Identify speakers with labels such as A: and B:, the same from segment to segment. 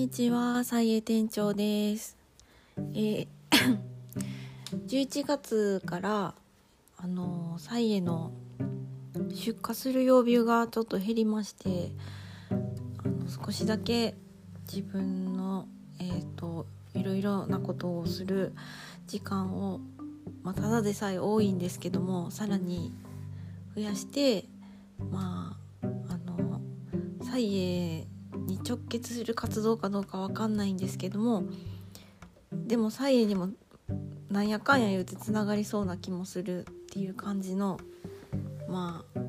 A: にちは、さいえ店長です。えー 11月からあのサイエの出荷する曜日がちょっと減りまして、あの少しだけ自分のえっ、といろいろなことをする時間をまあただでさえ多いんですけども、さらに増やしてまああのサイエ直結する活動かどうかわかんないんですけどもでもサイエにもなんやかんや言うてつながりそうな気もするっていう感じのまあ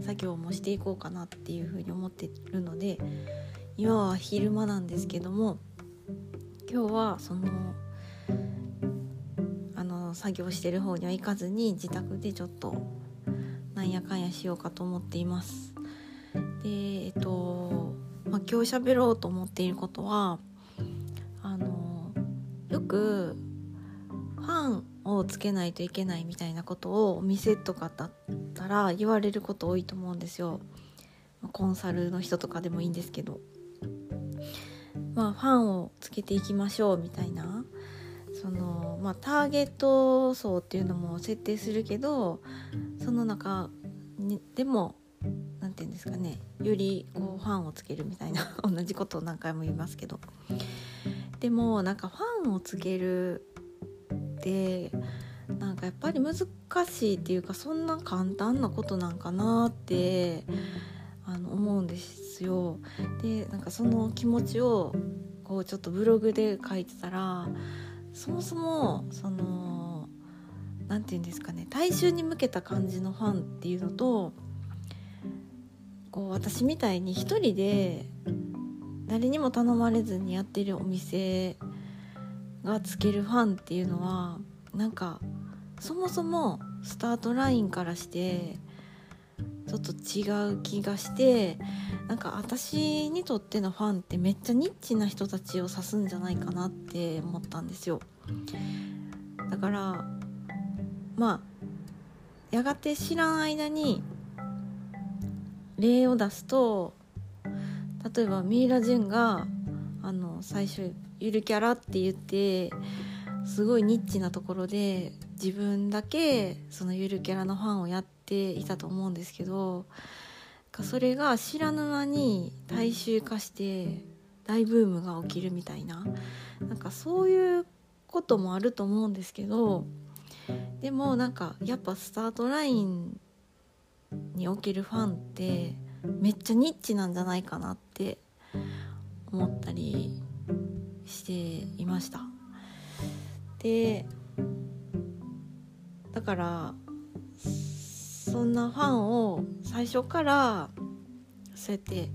A: 作業もしていこうかなっていうふうに思ってるので今は昼間なんですけども今日はそのあの作業してる方には行かずに自宅でちょっとなんやかんやしようかと思っています。でえっと、まあ、今日喋ろうと思っていることはあのよくファンをつけないといけないみたいなことをお店とかだったら言われること多いと思うんですよ。コンサルの人とかでもいいんですけど。まあファンをつけていきましょうみたいなそのまあターゲット層っていうのも設定するけどその中にでもて言うんですかねよりこうファンをつけるみたいな 同じことを何回も言いますけどでもなんかファンをつけるってなんかやっぱり難しいっていうかそんな簡単なことなんかなってあの思うんですよ。でなんかその気持ちをこうちょっとブログで書いてたらそもそもその何て言うんですかね大衆に向けた感じのファンっていうのとこう私みたいに一人で誰にも頼まれずにやってるお店がつけるファンっていうのはなんかそもそもスタートラインからしてちょっと違う気がしてなんか私にとってのファンってめっちゃニッチな人たちを指すんじゃないかなって思ったんですよ。だからまあやがて知らん間に例を出すと例えばミイラ・ジェンがあの最初ゆるキャラって言ってすごいニッチなところで自分だけそのゆるキャラのファンをやっていたと思うんですけどそれが知らぬ間に大衆化して大ブームが起きるみたいななんかそういうこともあると思うんですけどでもなんかやっぱスタートラインにおけるファンってめっちゃニッチなんじゃないかなって思ったりしていました。でだからそんなファンを最初からそうやって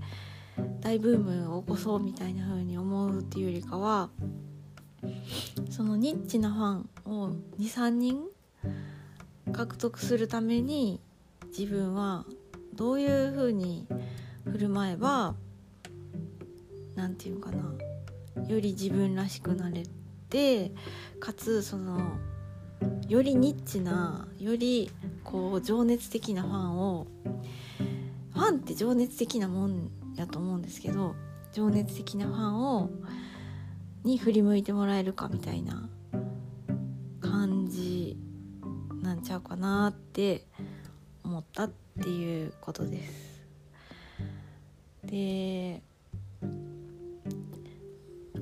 A: 大ブームを起こそうみたいな風に思うっていうよりかはそのニッチなファンを23人獲得するために自分はどういう風に振る舞えば何て言うかなより自分らしくなれてかつそのよりニッチなよりこう情熱的なファンをファンって情熱的なもんやと思うんですけど情熱的なファンをに振り向いてもらえるかみたいな感じなんちゃうかなって思ったっていうことです。で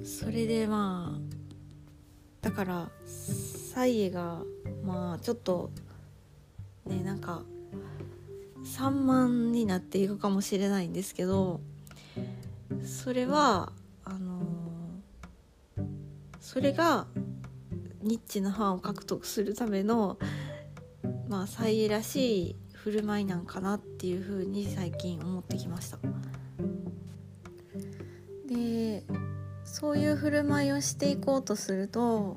A: それでまあだからサイエがまあちょっとねなんか散漫になっていくかもしれないんですけどそれはあのそれがニッチなファンを獲得するためのまあサイエらしい振る舞いなんかなっていうふうに最近思ってきました。でそういう振る舞いをしていこうとすると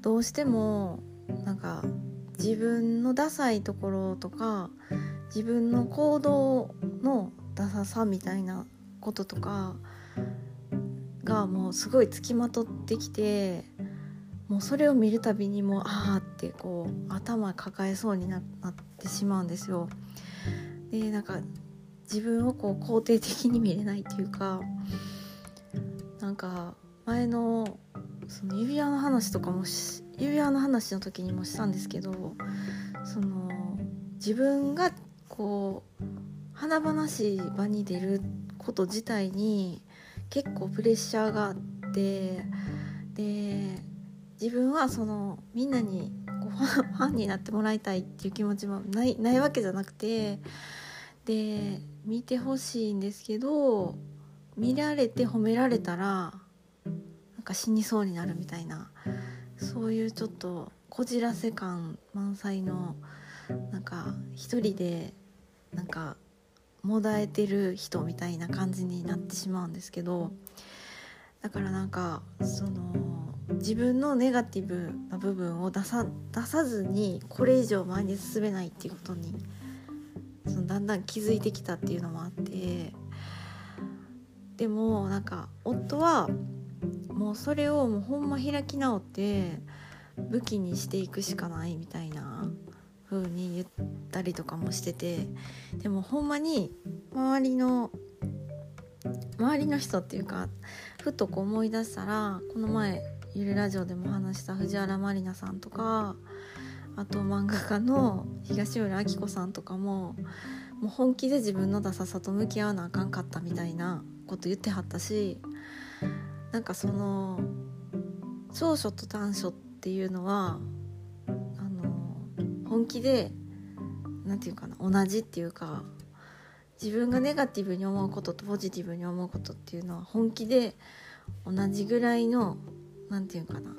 A: どうしてもなんか自分のダサいところとか自分の行動のダサさみたいなこととかがもうすごいつきまとってきてもうそれを見るたびにもうああってこう頭抱えそうになってしまうんですよ。でなんか自分をこう肯定的に見れないっていうかなんか前のその指輪の話とかも指輪の話の時にもしたんですけどその自分がこう華々しい場に出ること自体に結構プレッシャーがあってで自分はそのみんなにこうファンになってもらいたいっていう気持ちもないないわけじゃなくてで見てほしいんですけど見られて褒められたらなんか死にそうになるみたいなそういうちょっとこじらせ感満載のなんか一人でなんかもだえてる人みたいな感じになってしまうんですけどだからなんかその自分のネガティブな部分を出さ出さずにこれ以上前に進めないっていうことにそのだんだん気づいてきたっていうのもあってでもなんか夫はもうそれをもうほんま開き直って武器にしていくしかないみたいな風に言ったりとかもしててでもほんまに周りの周りの人っていうかふとこう思い出したらこの前ゆるラジオでも話した藤原まりなさんとかあと漫画家の東村明子さんとかももう本気で自分のダサさと向き合わなあかんかったみたいなこと言ってはったしなんかその長所と短所っていうのはあの本気で何て言うかな同じっていうか自分がネガティブに思うこととポジティブに思うことっていうのは本気で同じぐらいの何て言うかな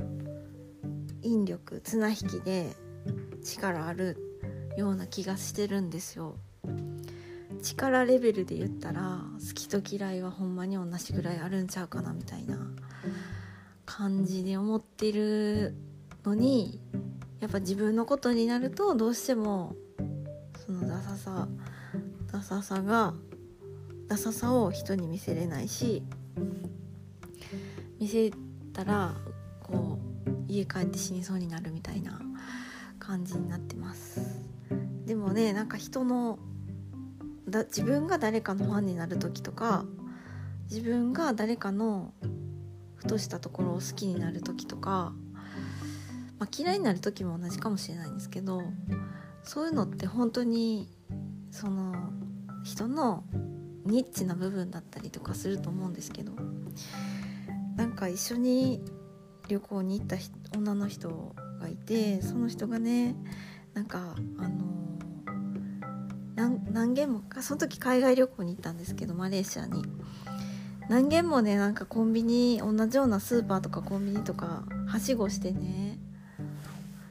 A: 引力綱引きで力あるような気がしてるんですよ。力レベルで言ったら好きと嫌いはほんまに同じぐらいあるんちゃうかなみたいな感じで思ってるのにやっぱ自分のことになるとどうしてもそのダサさダサさがダサさを人に見せれないし見せたらこう家帰って死にそうになるみたいな感じになってます。でもねなんか人のだ自分が誰かのファンになる時とか自分が誰かのふとしたところを好きになる時とか、まあ、嫌いになる時も同じかもしれないんですけどそういうのって本当にその人のニッチな部分だったりとかすると思うんですけどなんか一緒に旅行に行った女の人がいてその人がねなんかあの何軒もその時海外旅行に行ったんですけどマレーシアに。何軒もねなんかコンビニ同じようなスーパーとかコンビニとかはしごしてね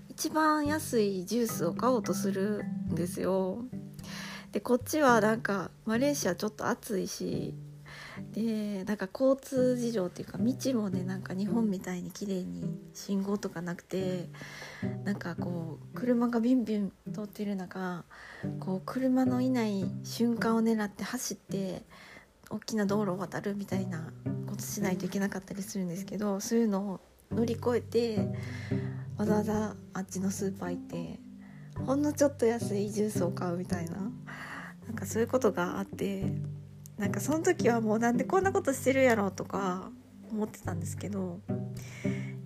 A: 一番安いジュースを買おうとするんですよ。でこっちはなんかマレーシアちょっと暑いしでなんか交通事情っていうか道もねなんか日本みたいに綺麗に信号とかなくてなんかこう車がビュンビュン通ってる中こう車のいない瞬間を狙って走って大きな道路を渡るみたいなことしないといけなかったりするんですけどそういうのを乗り越えてわざわざあっちのスーパー行ってほんのちょっと安いジュースを買うみたいななんかそういうことがあってなんかその時はもうなんでこんなことしてるやろとか思ってたんですけど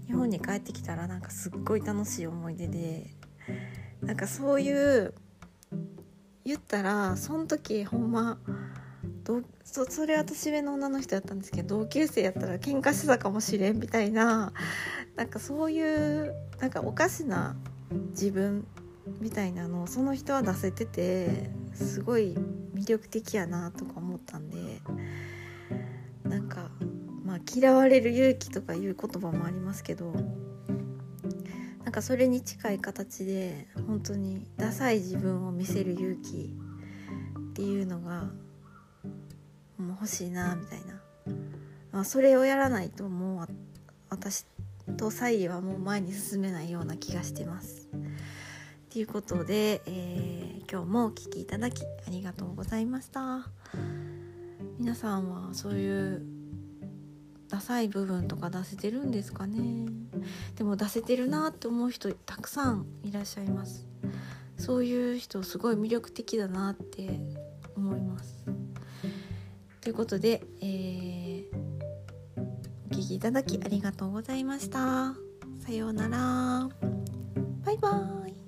A: 日本に帰ってきたらなんかすっごい楽しい思い出でなんかそういう言ったらその時ほんまそそれは年上の女の人やったんですけど同級生やったら喧嘩してたかもしれんみたいななんかそういうなんかおかしな自分みたいなのをその人は出せててすごい魅力的やなとか思ったんでなんかまあ嫌われる勇気とかいう言葉もありますけどなんかそれに近い形で本当にダサい自分を見せる勇気っていうのがもう欲しいなみたいな、まあ、それをやらないともう私とサイはもう前に進めないような気がしてます。ということで、えー、今日もお聴きいただきありがとうございました。皆さんはそういうダサい部分とか出せてるんですかね？でも出せてるなって思う人たくさんいらっしゃいます。そういう人すごい魅力的だなって思います。ということで、えー、お聴きいただきありがとうございました。さようなら。バイバーイ。